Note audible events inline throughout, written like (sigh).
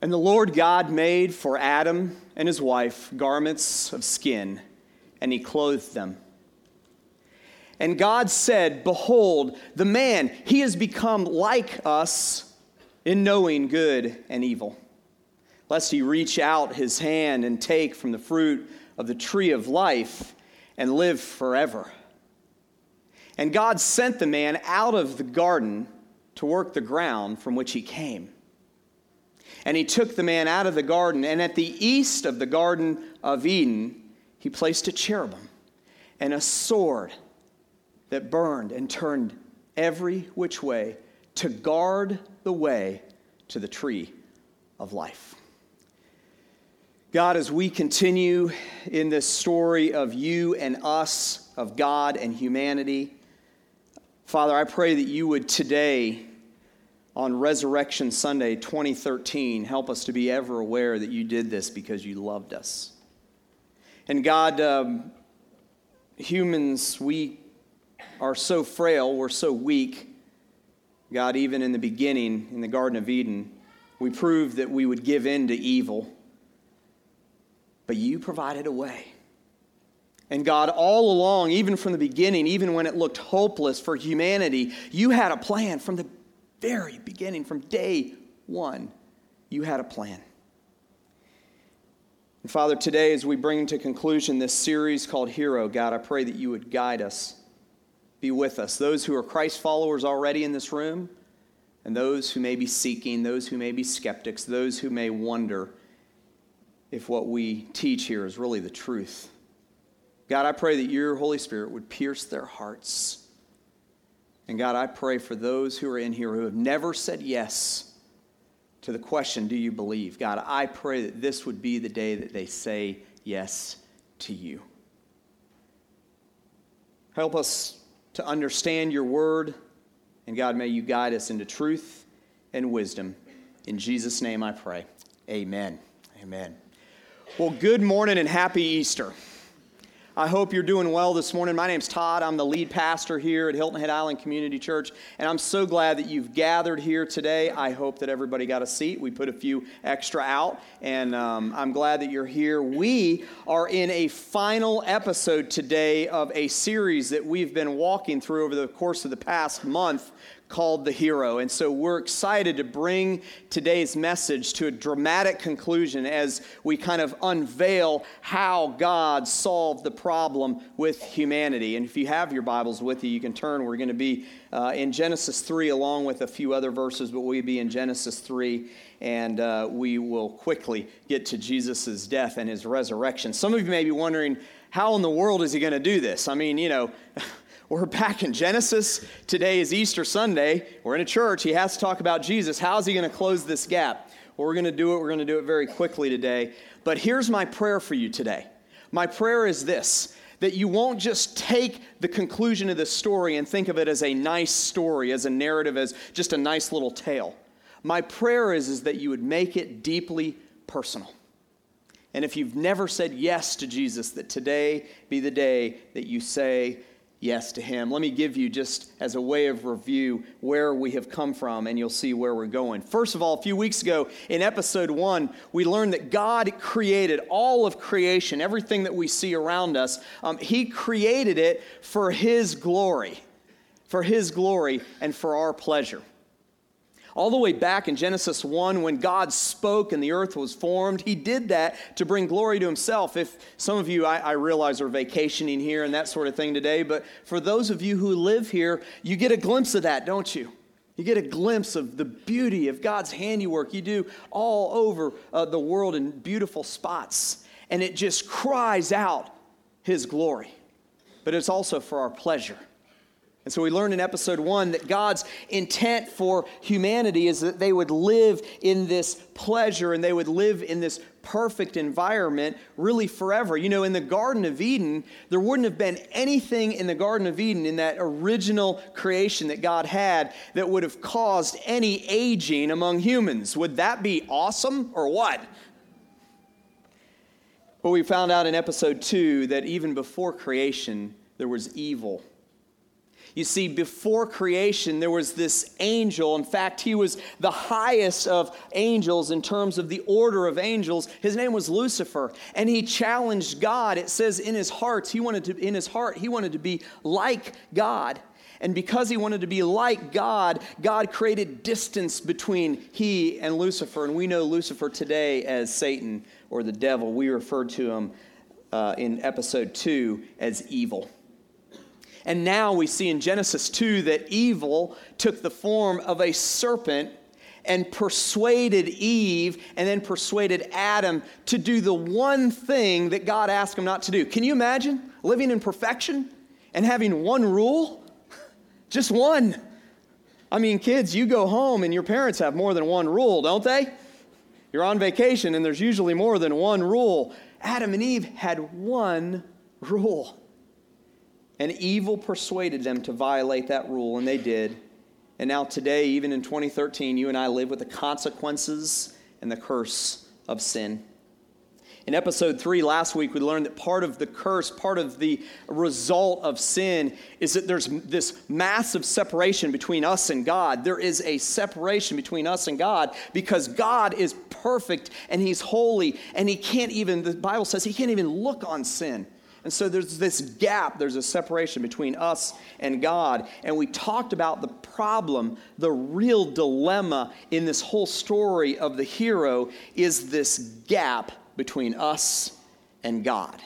And the Lord God made for Adam and his wife garments of skin, and he clothed them. And God said, Behold, the man, he has become like us in knowing good and evil, lest he reach out his hand and take from the fruit of the tree of life and live forever. And God sent the man out of the garden to work the ground from which he came. And he took the man out of the garden, and at the east of the Garden of Eden, he placed a cherubim and a sword that burned and turned every which way to guard the way to the tree of life. God, as we continue in this story of you and us, of God and humanity, Father, I pray that you would today, on Resurrection Sunday 2013, help us to be ever aware that you did this because you loved us. And God, um, humans, we are so frail, we're so weak. God, even in the beginning, in the Garden of Eden, we proved that we would give in to evil, but you provided a way. And God, all along, even from the beginning, even when it looked hopeless for humanity, you had a plan from the very beginning, from day one. You had a plan. And Father, today, as we bring to conclusion this series called Hero, God, I pray that you would guide us be with us. Those who are Christ followers already in this room, and those who may be seeking, those who may be skeptics, those who may wonder if what we teach here is really the truth. God, I pray that your Holy Spirit would pierce their hearts. And God, I pray for those who are in here who have never said yes to the question, Do you believe? God, I pray that this would be the day that they say yes to you. Help us to understand your word. And God, may you guide us into truth and wisdom. In Jesus' name I pray. Amen. Amen. Well, good morning and happy Easter. I hope you're doing well this morning. My name's Todd. I'm the lead pastor here at Hilton Head Island Community Church, and I'm so glad that you've gathered here today. I hope that everybody got a seat. We put a few extra out, and um, I'm glad that you're here. We are in a final episode today of a series that we've been walking through over the course of the past month called The Hero. And so we're excited to bring today's message to a dramatic conclusion as we kind of unveil how God solved the problem with humanity. And if you have your Bibles with you, you can turn. We're going to be uh, in Genesis 3 along with a few other verses, but we'll be in Genesis 3 and uh, we will quickly get to Jesus' death and his resurrection. Some of you may be wondering, how in the world is he going to do this? I mean, you know, (laughs) We're back in Genesis. Today is Easter Sunday. We're in a church. He has to talk about Jesus. How is he going to close this gap? Well, we're going to do it. We're going to do it very quickly today. But here's my prayer for you today. My prayer is this that you won't just take the conclusion of this story and think of it as a nice story, as a narrative, as just a nice little tale. My prayer is, is that you would make it deeply personal. And if you've never said yes to Jesus, that today be the day that you say yes to him. Let me give you just as a way of review where we have come from, and you'll see where we're going. First of all, a few weeks ago in episode one, we learned that God created all of creation, everything that we see around us. Um, he created it for his glory, for his glory, and for our pleasure all the way back in Genesis 1 when God spoke and the earth was formed. He did that to bring glory to himself. If some of you, I, I, realize, are vacationing here and that sort of thing today, but for those of you who live here, you get a glimpse of that, don't you? You get a glimpse of the beauty of God's handiwork. You do all over uh, the world in beautiful spots, and it just cries out His glory. But it's also for our pleasure. And so we learned in episode one that God's intent for humanity is that they would live in this pleasure and they would live in this perfect environment really forever. You know, in the Garden of Eden, there wouldn't have been anything in the Garden of Eden, in that original creation that God had, that would have caused any aging among humans. Would that be awesome or what? But we found out in episode two that even before creation, there was evil You see, before creation, there was this angel. In fact, he was the highest of angels in terms of the order of angels. His name was Lucifer, and he challenged God. It says in his heart, he wanted to in his heart, he wanted to be like God. And because he wanted to be like God, God created distance between he and Lucifer. And we know Lucifer today as Satan or the devil. We refer to him uh, in episode 2 as evil. And now we see in Genesis 2 that evil took the form of a serpent and persuaded Eve and then persuaded Adam to do the one thing that God asked him not to do. Can you imagine living in perfection and having one rule? (laughs) Just one. I mean, kids, you go home and your parents have more than one rule, don't they? You're on vacation and there's usually more than one rule. Adam and Eve had one rule. And evil persuaded them to violate that rule, and they did. And now, today, even in 2013, you and I live with the consequences and the curse of sin. In episode three last week, we learned that part of the curse, part of the result of sin, is that there's this massive separation between us and God. There is a separation between us and God because God is perfect and He's holy, and He can't even, the Bible says, He can't even look on sin. And so there's this gap, there's a separation between us and God. And we talked about the problem, the real dilemma in this whole story of the hero is this gap between us and God.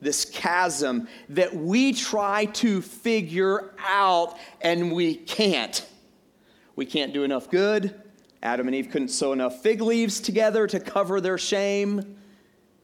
This chasm that we try to figure out and we can't. We can't do enough good. Adam and Eve couldn't sew enough fig leaves together to cover their shame.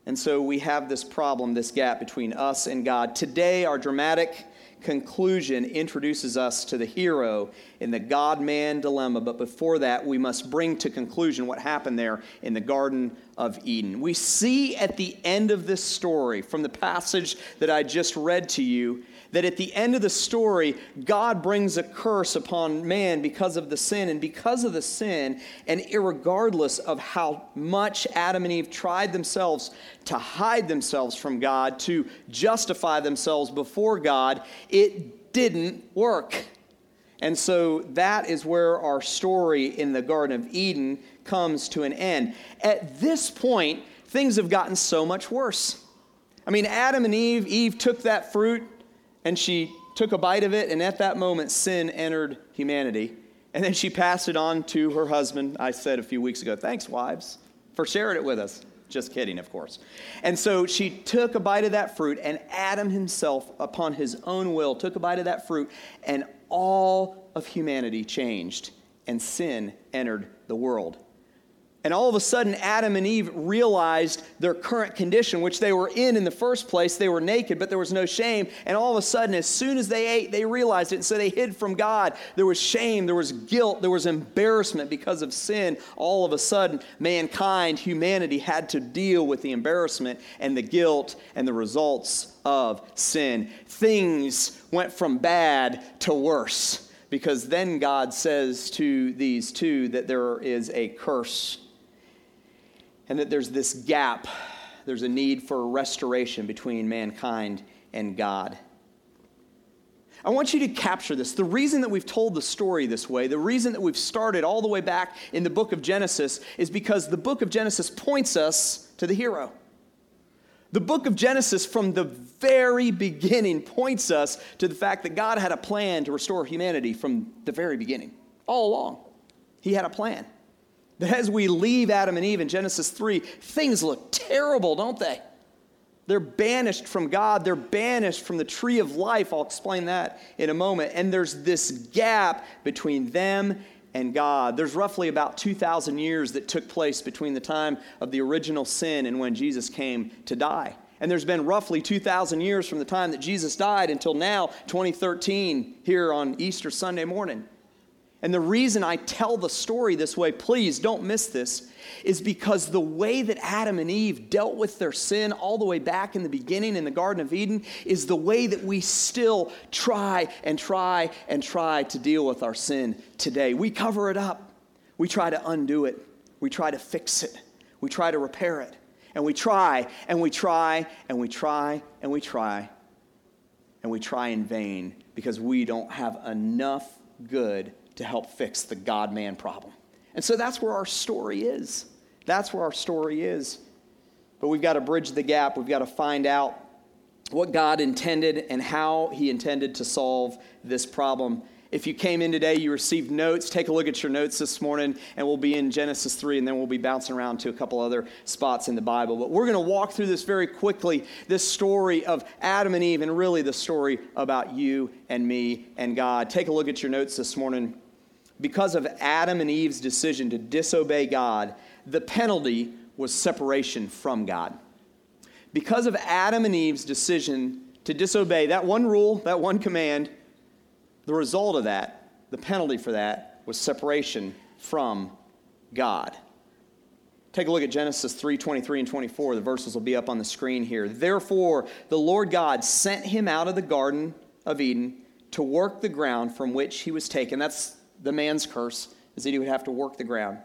And so we have this problem, this gap between us and God. Today, our dramatic conclusion introduces us to the hero in the God man dilemma. But before that, we must bring to conclusion what happened there in the Garden of Eden. We see at the end of this story, from the passage that I just read to you, that at the end of the story, God brings a curse upon man because of the sin. And because of the sin, and regardless of how much Adam and Eve tried themselves to hide themselves from God, to justify themselves before God, it didn't work. And so that is where our story in the Garden of Eden comes to an end. At this point, things have gotten so much worse. I mean, Adam and Eve, Eve took that fruit and she took a bite of it, and at that moment, sin entered humanity. And then she passed it on to her husband. I said a few weeks ago, thanks, wives, for sharing it with us. Just kidding, of course. And so she took a bite of that fruit, and Adam himself, upon his own will, took a bite of that fruit, and all of humanity changed, and sin entered the world. And all of a sudden, Adam and Eve realized their current condition, which they were in in the first place. They were naked, but there was no shame. And all of a sudden, as soon as they ate, they realized it. And so they hid from God. There was shame, there was guilt, there was embarrassment because of sin. All of a sudden, mankind, humanity had to deal with the embarrassment and the guilt and the results of sin. Things went from bad to worse because then God says to these two that there is a curse and that there's this gap, there's a need for restoration between mankind and God. I want you to capture this. The reason that we've told the story this way, the reason that we've started all the way back in the book of Genesis, is because the book of Genesis points us to the hero. The book of Genesis, from the very beginning, points us to the fact that God had a plan to restore humanity from the very beginning, all along. He had a plan. That as we leave Adam and Eve in Genesis 3, things look terrible, don't they? They're banished from God. They're banished from the tree of life. I'll explain that in a moment. And there's this gap between them and God. There's roughly about 2,000 years that took place between the time of the original sin and when Jesus came to die. And there's been roughly 2,000 years from the time that Jesus died until now, 2013, here on Easter Sunday morning. And the reason I tell the story this way, please don't miss this, is because the way that Adam and Eve dealt with their sin all the way back in the beginning in the Garden of Eden is the way that we still try and try and try to deal with our sin today. We cover it up, we try to undo it, we try to fix it, we try to repair it, and we try and we try and we try and we try. and we try in vain because we don't have enough good to help fix the God man problem. And so that's where our story is. That's where our story is. But we've got to bridge the gap. We've got to find out what God intended and how He intended to solve this problem. If you came in today, you received notes. Take a look at your notes this morning, and we'll be in Genesis 3, and then we'll be bouncing around to a couple other spots in the Bible. But we're going to walk through this very quickly this story of Adam and Eve, and really the story about you and me and God. Take a look at your notes this morning. Because of Adam and Eve's decision to disobey God, the penalty was separation from God. Because of Adam and Eve's decision to disobey that one rule, that one command, the result of that, the penalty for that, was separation from God. Take a look at Genesis 3 23 and 24. The verses will be up on the screen here. Therefore, the Lord God sent him out of the Garden of Eden to work the ground from which he was taken. That's the man's curse, is that he would have to work the ground.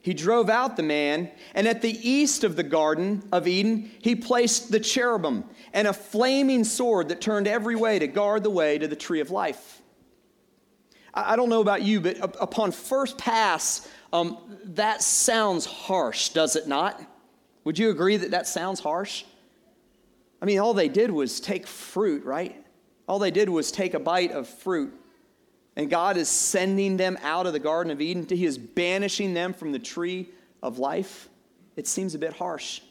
He drove out the man, and at the east of the Garden of Eden, he placed the cherubim and a flaming sword that turned every way to guard the way to the tree of life. I don't know about you, but upon first pass, um, that sounds harsh, does it not? Would you agree that that sounds harsh? I mean, all they did was take fruit, right? All they did was take a bite of fruit. And God is sending them out of the Garden of Eden. He is banishing them from the tree of life. It seems a bit harsh.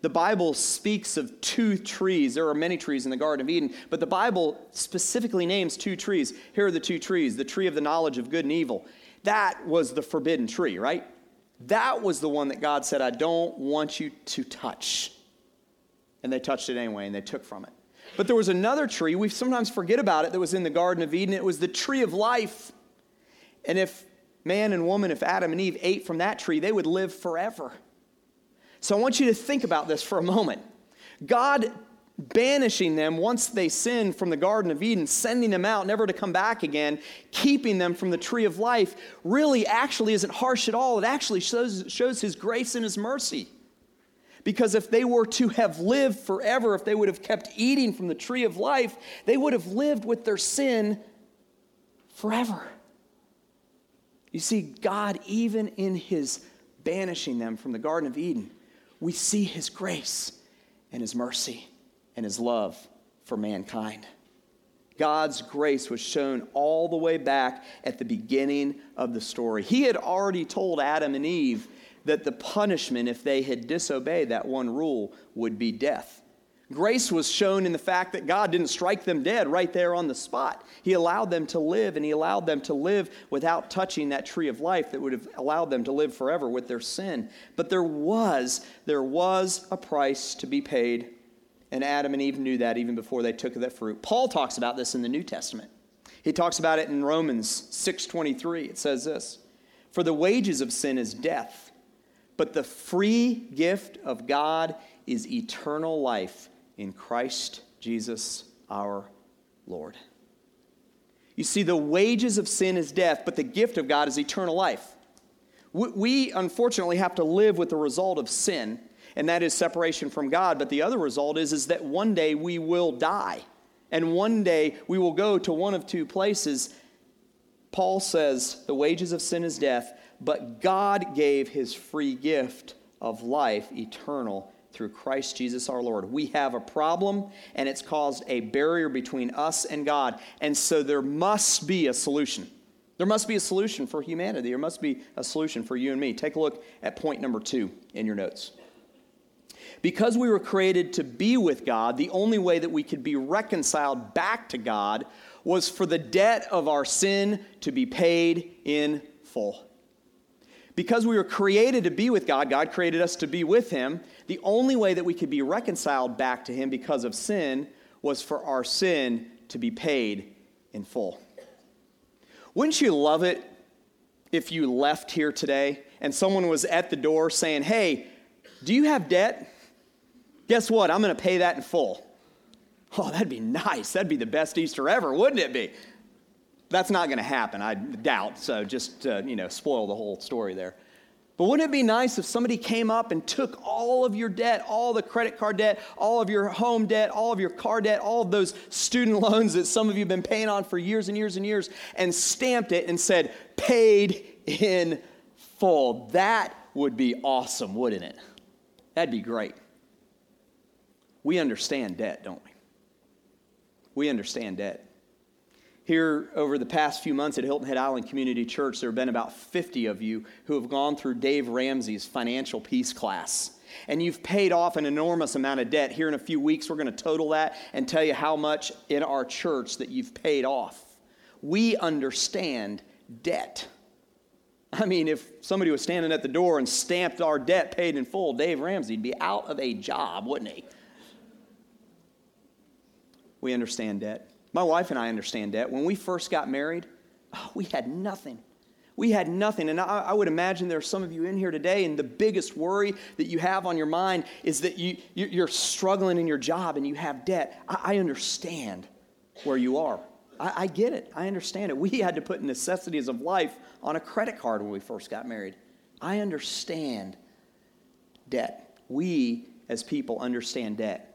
The Bible speaks of two trees. There are many trees in the Garden of Eden, but the Bible specifically names two trees. Here are the two trees the tree of the knowledge of good and evil. That was the forbidden tree, right? That was the one that God said, I don't want you to touch. And they touched it anyway, and they took from it. But there was another tree, we sometimes forget about it, that was in the Garden of Eden. It was the tree of life. And if man and woman, if Adam and Eve ate from that tree, they would live forever. So I want you to think about this for a moment. God banishing them once they sinned from the Garden of Eden, sending them out never to come back again, keeping them from the tree of life, really actually isn't harsh at all. It actually shows, shows His grace and His mercy. Because if they were to have lived forever, if they would have kept eating from the tree of life, they would have lived with their sin forever. You see, God, even in His banishing them from the Garden of Eden, we see his grace and his mercy and his love for mankind. God's grace was shown all the way back at the beginning of the story. He had already told Adam and Eve that the punishment, if they had disobeyed that one rule, would be death. Grace was shown in the fact that God didn't strike them dead right there on the spot. He allowed them to live, and He allowed them to live without touching that tree of life that would have allowed them to live forever with their sin. But there was, there was a price to be paid, and Adam and Eve knew that even before they took that fruit. Paul talks about this in the New Testament. He talks about it in Romans 6:23. It says this: "For the wages of sin is death, but the free gift of God is eternal life." in Christ Jesus our Lord. You see, the wages of sin is death, but the gift of God is eternal life. We, unfortunately, have to live with the result of sin, and that is separation from God. But the other result is, is that one day we will die, and one day we will go to one of two places. Paul says, The wages of sin is death, but God gave his free gift of life eternal through Christ Jesus our Lord. We have a problem, and it's caused a barrier between us and God. And so there must be a solution. There must be a solution for humanity. There must be a solution for you and me. Take a look at point number two in your notes. Because we were created to be with God, the only way that we could be reconciled back to God was for the debt of our sin to be paid in full. Because we were created to be with God, God created us to be with Him. The only way that we could be reconciled back to Him because of sin was for our sin to be paid in full. Wouldn't you love it if you left here today and someone was at the door saying, Hey, do you have debt? Guess what? I'm going to pay that in full. Oh, that'd be nice. That'd be the best Easter ever, wouldn't it be? That's not going to happen, I doubt. So just, uh, you know, spoil the whole story there. But wouldn't it be nice if somebody came up and took all of your debt, all the credit card debt, all of your home debt, all of your car debt, all of those student (laughs) loans that some of you have been paying on for years and years and years, and stamped it and said, paid in full? That would be awesome, wouldn't it? That'd be great. We understand debt, don't we? We understand debt. Here, over the past few months at Hilton Head Island Community Church, there have been about 50 of you who have gone through Dave Ramsey's financial peace class. And you've paid off an enormous amount of debt. Here in a few weeks, we're going to total that and tell you how much in our church that you've paid off. We understand debt. I mean, if somebody was standing at the door and stamped our debt paid in full, Dave Ramsey'd be out of a job, wouldn't he? We understand debt. My wife and I understand debt. When we first got married, oh, we had nothing. We had nothing. And I, I, would imagine there are some of you in here today, and the biggest worry that you have on your mind is that you, you're struggling in your job and you have debt. I, I understand where you are. I, I get it. I understand it. We had to put necessities of life on a credit card when we first got married. I understand debt. We, as people, understand debt.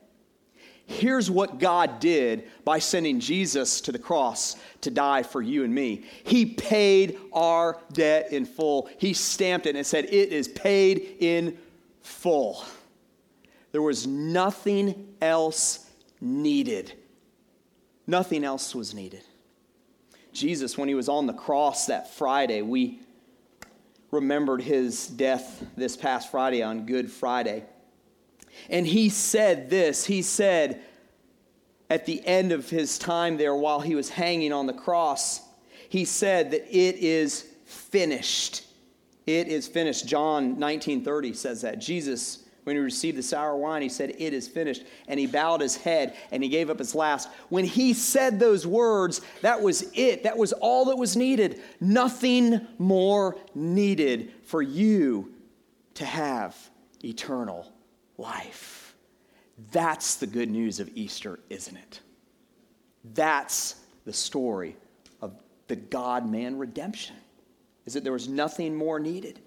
Here's what God did by sending Jesus to the cross to die for you and me. He paid our debt in full. He stamped it and said, It is paid in full. There was nothing else needed. Nothing else was needed. Jesus, when he was on the cross that Friday, we remembered his death this past Friday on Good Friday. And he said this He said at the end of his time there while he was hanging on the cross, he said that it is finished. It is finished. John 19:30 says that. Jesus when he received the sour wine, he said, It is finished. And he bowed his head and he gave up his last. When he said those words, that was it. That was all that was needed. Nothing more needed for you to have eternal life. That's the good news of Easter, isn't it? That's the story of the God man redemption. Is that there was nothing more needed.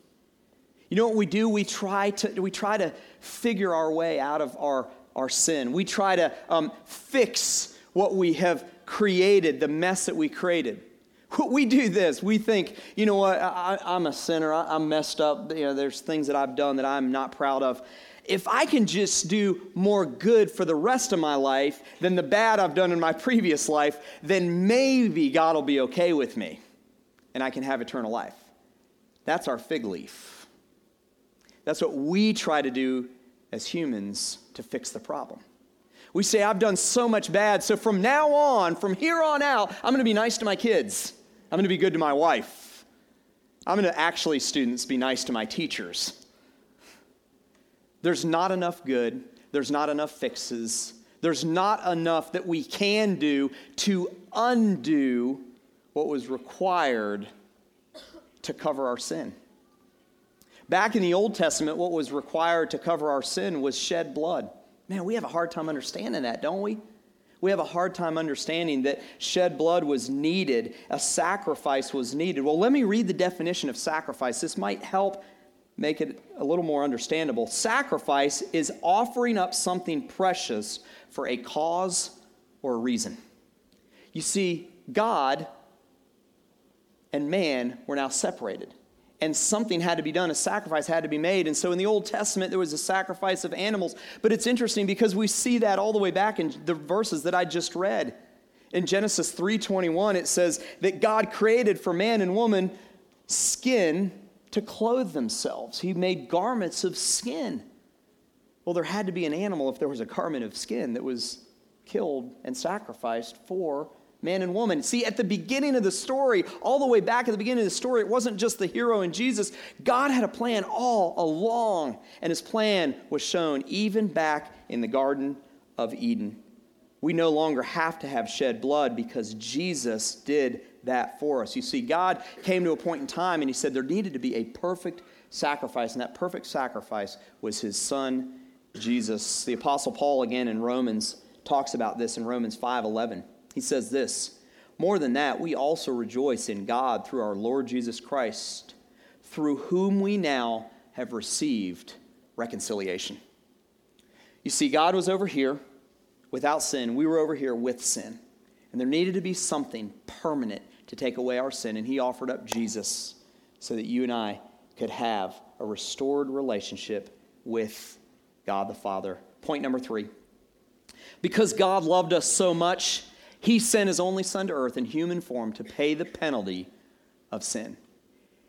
You know what we do? We try to, we try to figure our way out of our, our sin. We try to um, fix what we have created, the mess that we created. (laughs) We do this. We think, you know what, I, am a sinner. I, I'm messed up. You know, there's things that I've done that I'm not proud of if I can just do more good for the rest of my life than the bad I've done in my (laughs) previous life, then maybe God will be okay with me and I can have eternal life. That's our fig leaf. That's what we try to do as humans to fix the problem. We say, I've done so much bad, so from now on, from here on out, I'm to be nice to my kids. I'm to be good to my wife. I'm to actually, students, be nice to my teachers. There's not enough good, there's not enough fixes, there's not enough that we can do to undo what was required to cover our sin. Back in the Old Testament, what was required to cover our sin was shed blood. Man, we have a hard time understanding that, don't we? We have a hard time understanding that shed blood was needed, a sacrifice was needed. Well, let me read the definition of sacrifice. This might help make it a little more understandable. Sacrifice is offering up something precious for a cause or a reason. You see, God and man were now separated. And something had to be done, a sacrifice had to be made. And so in the Old Testament, there was a sacrifice of animals. But it's interesting because we see that all the way back in the verses that I just read. In Genesis 3:21, it says that God created for man and woman skin to clothe themselves. He made garments of skin. Well, there had to be an animal if there was a garment of skin that was killed and sacrificed for man and woman. See, at the beginning of the story, all the way back at the beginning of the story, it wasn't just the hero and Jesus. God had a plan all along, and his plan was shown even back in the Garden of Eden. We no longer have to have shed blood because Jesus did that for us. You see, God came to a point in time and He said there needed to be a perfect sacrifice, and that perfect sacrifice was His Son, Jesus. The Apostle Paul, again in Romans, talks about this in Romans 5:11. He says this More than that, we also rejoice in God through our Lord Jesus Christ, through whom we now have received reconciliation. You see, God was over here without sin, we were over here with sin. And there needed to be something permanent to take away our sin, and He offered up Jesus so that you and I could have a restored relationship with God the Father. Point number three because God loved us so much, He sent His only Son to earth in human form to pay the penalty of sin.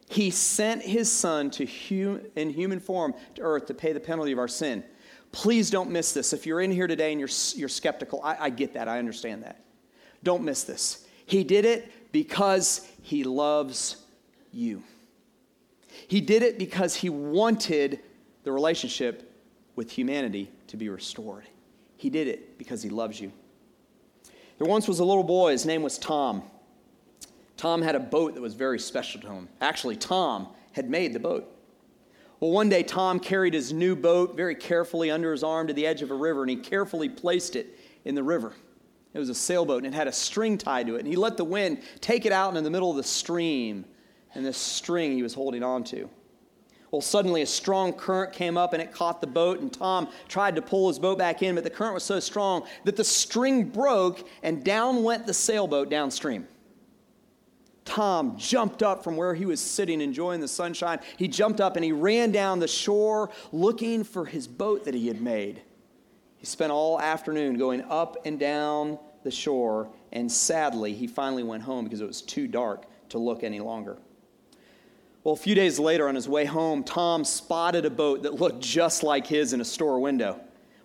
He sent His Son to hum- in human form to earth to pay the penalty of our sin. Please don't miss this. If you're in here today and you're, you're skeptical, I, I get that. I understand that. Don't miss this. He did it because He loves you. He did it because He wanted the relationship with humanity to be restored. He did it because he loves you. There once was a little boy, his name was Tom. Tom had a boat that was very special to him. Actually, Tom had made the boat. Well, one day, Tom carried his new boat very carefully under his arm to the edge of a river, and he carefully placed it in the river. It was a sailboat, and it had a string tied to it. And he let the wind take it out and in the middle of the stream, and this string he was holding on to. Well, suddenly a strong current came up and it caught the boat, and Tom tried to pull his boat back in, but the current was so strong that the string broke and down went the sailboat downstream. Tom jumped up from where he was sitting enjoying the sunshine. He jumped up and he ran down the shore looking for his boat that he had made. He spent all afternoon going up and down the shore, and sadly, he finally went home because it was too dark to look any longer. Well, a few days later, on his way home, Tom spotted a boat that looked just like his in a store window.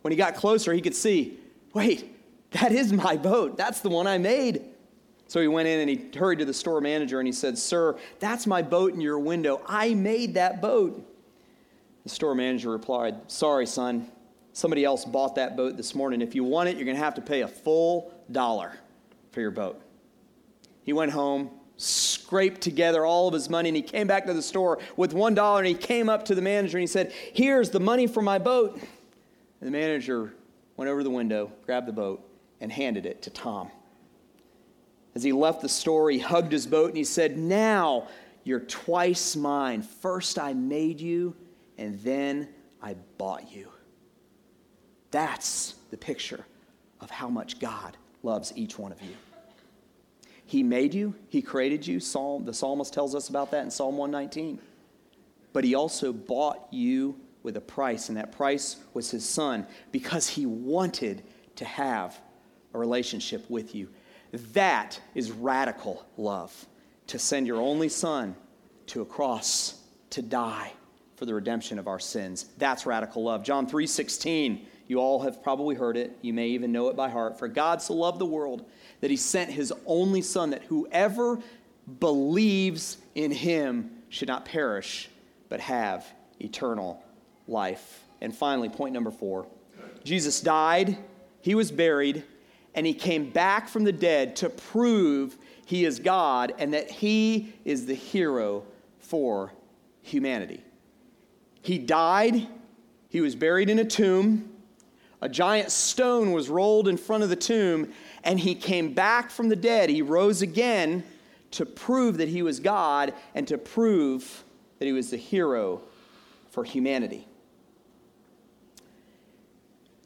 When he got closer, he could see wait, that is my boat. That's the one I made. So he went in and he hurried to the store manager and he said, Sir, that's my boat in your window. I made that boat. The store manager replied, Sorry, son. Somebody else bought that boat this morning. If you want it, you're going to have to pay a full dollar for your boat. He went home, scraped together all of his money and he came back to the store with one dollar and he came up to the manager and he said, Here's the money for my boat. And the manager went over the window, grabbed the boat, and handed it to Tom. As he left the store, he hugged his boat and he said, Now you're twice mine. First I made you, and then I bought you. That's the picture of how much God loves each one of you. He made you, He created you. Psalm, the psalmist tells us about that in Psalm 119. But He also bought you with a price, and that price was His Son because He wanted to have a relationship with you. That is radical love to send your only Son to a cross to die for the redemption of our sins. That's radical love. John 3:16, you all have probably heard it. You may even know it by heart. For God so loved the world that he sent his only son that whoever believes in him should not perish but have eternal life. And finally, point number 4. Jesus died, he was buried, and he came back from the dead to prove he is God and that he is the hero for humanity. He died, he was buried in a tomb. A giant stone was rolled in front of the tomb, and he came back from the dead. He rose again to prove that he was God and to prove that he was the hero for humanity.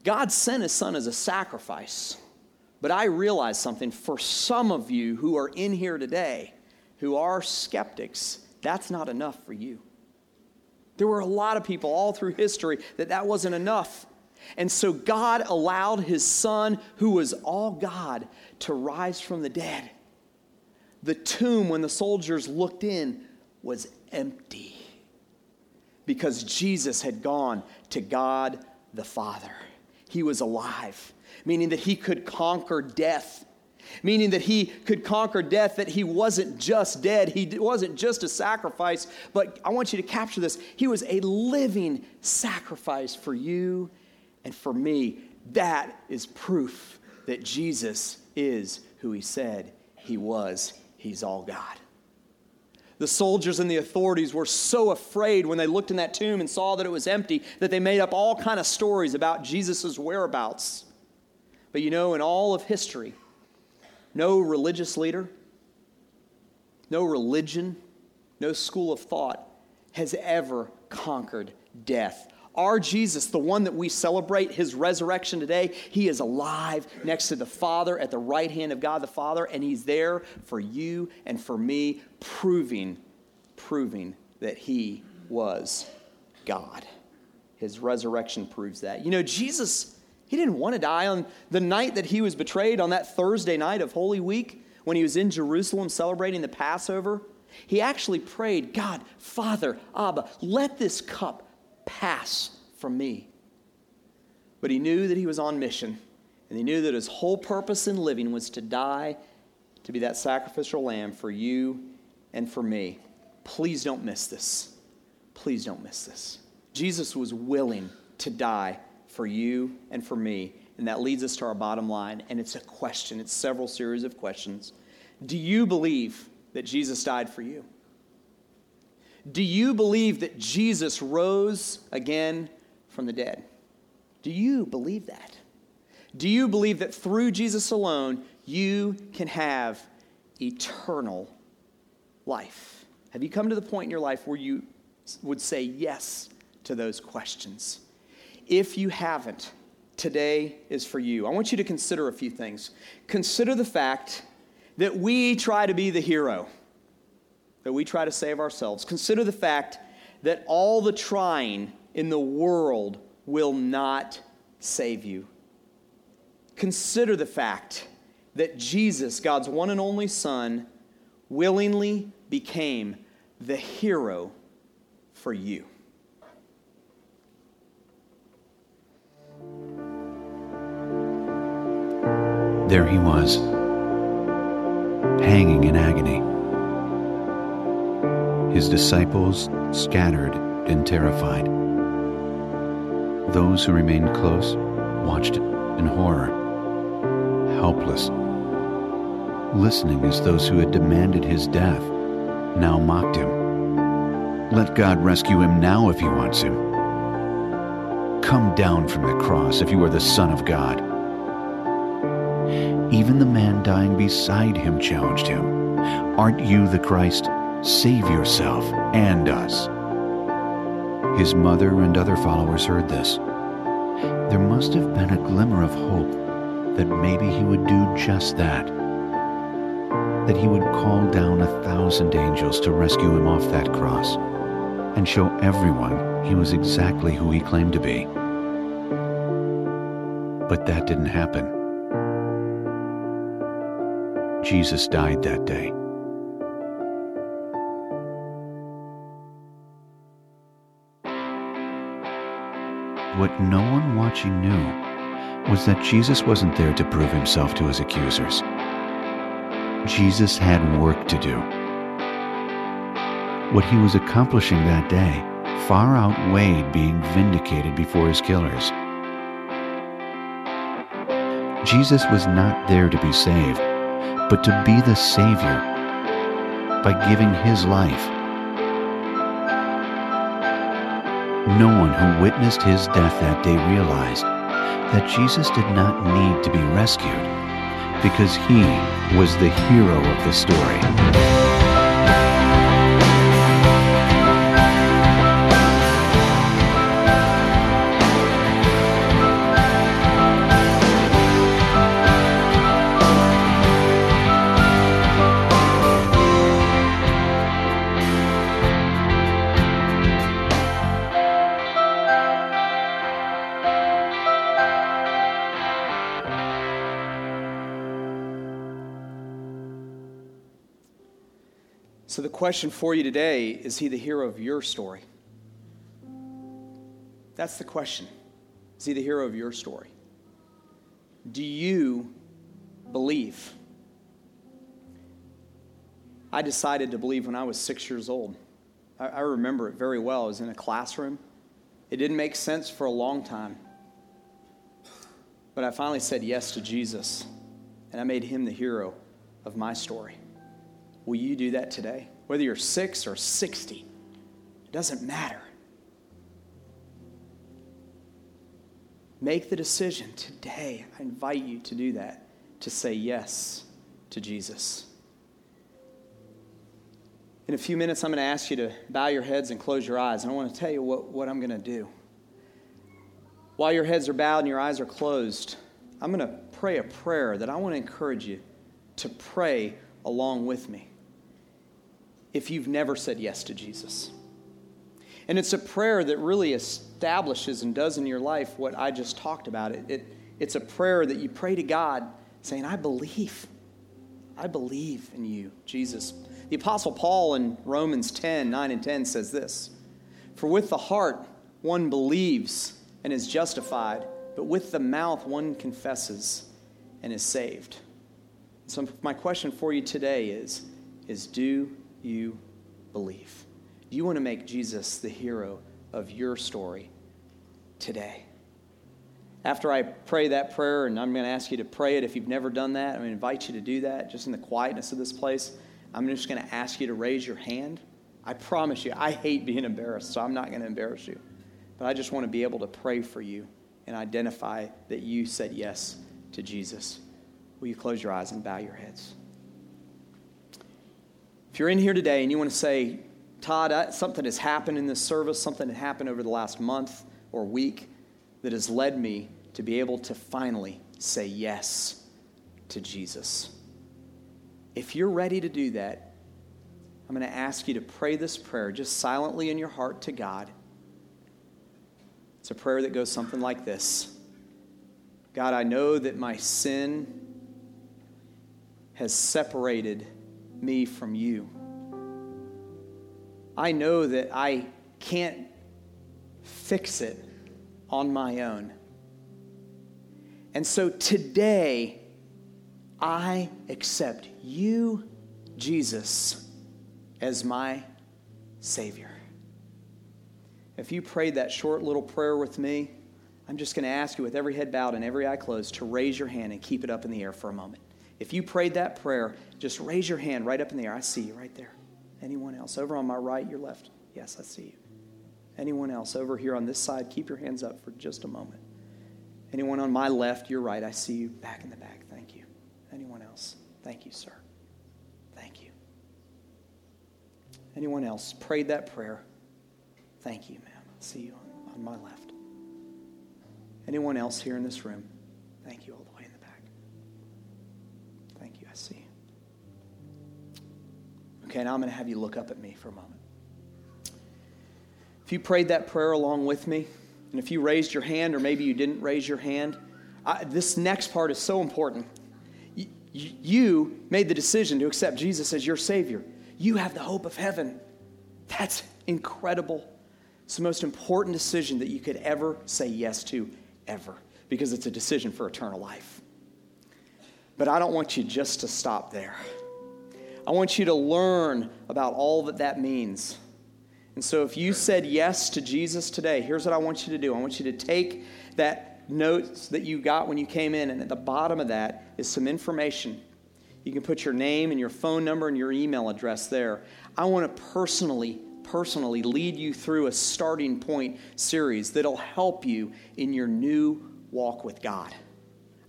God sent his son as a sacrifice. But I realize something for some of you who are in here today, who are skeptics, that's not enough for you. There were a lot of people all through history that that wasn't enough. And so God allowed his son, who was all God, to rise from the dead. The tomb, when the soldiers looked in, was empty because Jesus had gone to God the Father. He was alive, meaning that he could conquer death. Meaning that he could conquer death, that he wasn't just dead, he wasn't just a sacrifice, but I want you to capture this. He was a living sacrifice for you and for me, that is proof that Jesus is who he said he was. He's all God. The soldiers and the authorities were so afraid when they looked in that tomb and saw that it was empty that they made up all kind of stories about Jesus' whereabouts. But you know, in all of history, no religious leader, no religion, no school of thought has ever conquered death. Our Jesus, the one that we celebrate his resurrection today, he is alive next to the Father at the right hand of God the Father, and he's there for you and for me, proving, proving that he was God. His resurrection proves that. You know, Jesus, he didn't want to die on the night that he was betrayed, on that Thursday night of Holy Week, when he was in Jerusalem celebrating the Passover. He actually prayed, God, Father, Abba, let this cup pass from me. But he knew that he was on mission, and he knew that his whole purpose in living was to die, to be that sacrificial lamb for you and for me. Please don't miss this. Please don't miss this. Jesus was willing to die for you and for me. And that leads us to our bottom line. And it's a question, it's several series of questions. Do you believe that Jesus died for you? Do you believe that Jesus rose again from the dead? Do you believe that? Do you believe that through Jesus alone, you can have eternal life? Have you come to the point in your life where you would say yes to those questions? If you haven't, today is for you. I want you to consider a few things. Consider the fact that we try to be the hero that we try to save ourselves. Consider the fact that all the trying in the world will not save you. Consider the fact that Jesus, God's one and only Son, willingly became the hero for you. There he was, hanging in agony his disciples scattered and terrified. Those who remained close watched in horror, helpless, listening as those who had demanded his death now mocked him. Let God rescue him now if he wants him. Come down from the cross if you are the Son of God. Even the man dying beside him challenged him. Aren't you the Christ? Save yourself and us. His mother and other followers heard this. There must have been a glimmer of hope that maybe he would do just that. That he would call down a thousand angels to rescue him off that cross and show everyone he was exactly who he claimed to be. But that didn't happen. Jesus died that day. What no one watching knew was that Jesus wasn't there to prove himself to his accusers. Jesus had work to do. What he was accomplishing that day far outweighed being vindicated before his killers. Jesus was not there to be saved, but to be the Savior by giving his life No one who witnessed his death that day realized that Jesus did not need to be rescued because he was the hero of the story. Question for you today is He the hero of your story? That's the question. Is He the hero of your story? Do you believe? I decided to believe when I was six years old. I, I remember it very well. I was in a classroom. It didn't make sense for a long time. But I finally said yes to Jesus, and I made him the hero of my story. Will you do that today? Whether you're six or 60, it doesn't matter. Make the decision today. I invite you to do that, to say yes to Jesus. In a few minutes, I'm going to ask you to bow your heads and close your eyes. And I want to tell you what, what I'm going to do. While your heads are bowed and your eyes are closed, I'm going to pray a prayer that I want to encourage you to pray along with me if you've never said yes to Jesus. And it's a prayer that really establishes and does in your life what I just talked about. It, it, it's a prayer that you pray to God saying, I believe. I believe in you, Jesus. The Apostle Paul in Romans 10 9 and 10 says this For with the heart one believes and is justified, but with the mouth one confesses and is saved. So, my question for you today is, is do you believe? Do you want to make Jesus the hero of your story today? After I pray that prayer, and I'm going to ask you to pray it if you've never done that, I'm going to invite you to do that just in the quietness of this place. I'm just going to ask you to raise your hand. I promise you, I hate being embarrassed, so I'm not going to embarrass you. But I just want to be able to pray for you and identify that you said yes to Jesus. Will you close your eyes and bow your heads? If you're in here today and you want to say, Todd, something has happened in this service, something had happened over the last month or week that has led me to be able to finally say yes to Jesus. If you're ready to do that, I'm going to ask you to pray this prayer just silently in your heart to God. It's a prayer that goes something like this God, I know that my sin has separated me from you. I know that I can't fix it on my own. And so today, I accept you, Jesus, as my Savior. If you prayed that short little prayer with me, I'm just going to ask you, with every head bowed and every eye closed, to raise your hand and keep it up in the air for a moment. If you prayed that prayer, just raise your hand right up in the air. I see you right there. Anyone else? Over on my right, your left. Yes, I see you. Anyone else over here on this side, keep your hands up for just a moment. Anyone on my left, your right, I see you back in the back. Thank you. Anyone else? Thank you, sir. Thank you. Anyone else prayed that prayer? Thank you, ma'am. I see you on, on my left. Anyone else here in this room? Thank you all the way in the back. Thank you. I see you. Okay, now I'm going to have you look up at me for a moment. If you prayed that prayer along with me, and if you raised your hand, or maybe you didn't raise your hand, I, this next part is so important. You, you made the decision to accept Jesus as your Savior. You have the hope of heaven. That's incredible. It's the most important decision that you could ever say yes to, ever, because it's a decision for eternal life. But I don't want you just to stop there. I want you to learn about all that that means. And so, if you said yes to Jesus today, here's what I want you to do I want you to take that notes that you got when you came in, and at the bottom of that is some information. You can put your name and your phone number and your email address there. I want to personally, personally lead you through a starting point series that'll help you in your new walk with God.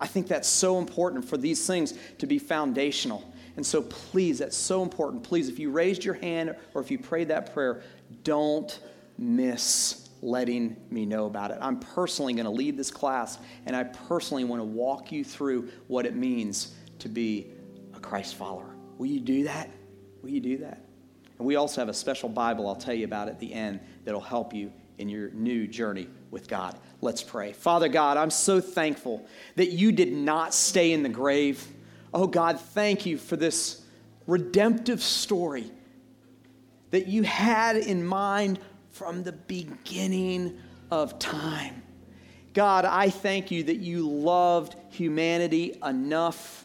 I think that's so important for these things to be foundational. And so, please, that's so important. Please, if you raised your hand or if you prayed that prayer, don't miss letting me know about it. I'm personally going to lead this class, and I personally want to walk you through what it means to be a Christ follower. Will you do that? Will you do that? And we also have a special Bible I'll tell you about at the end that'll help you in your new journey with God. Let's pray. Father God, I'm so thankful that you did not stay in the grave. Oh God, thank you for this redemptive story that you had in mind from the beginning of time. God, I thank you that you loved humanity enough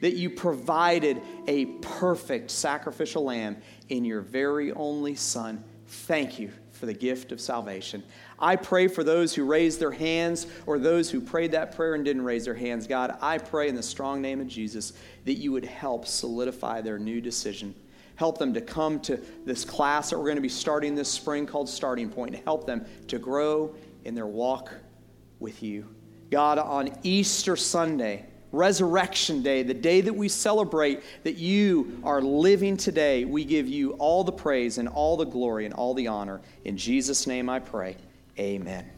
that you provided a perfect sacrificial lamb in your very only Son. Thank you for the gift of salvation. I pray for those who raised their hands or those who prayed that prayer and didn't raise their hands. God, I pray in the strong name of Jesus that you would help solidify their new decision help them to come to this class that we're going to be starting this spring called Starting Point, help them to grow in their walk with you. God, on Easter Sunday, Resurrection Day, the day that we celebrate that you are living today, we give you all the praise and all the glory and all the honor. In Jesus' name I pray. Amen.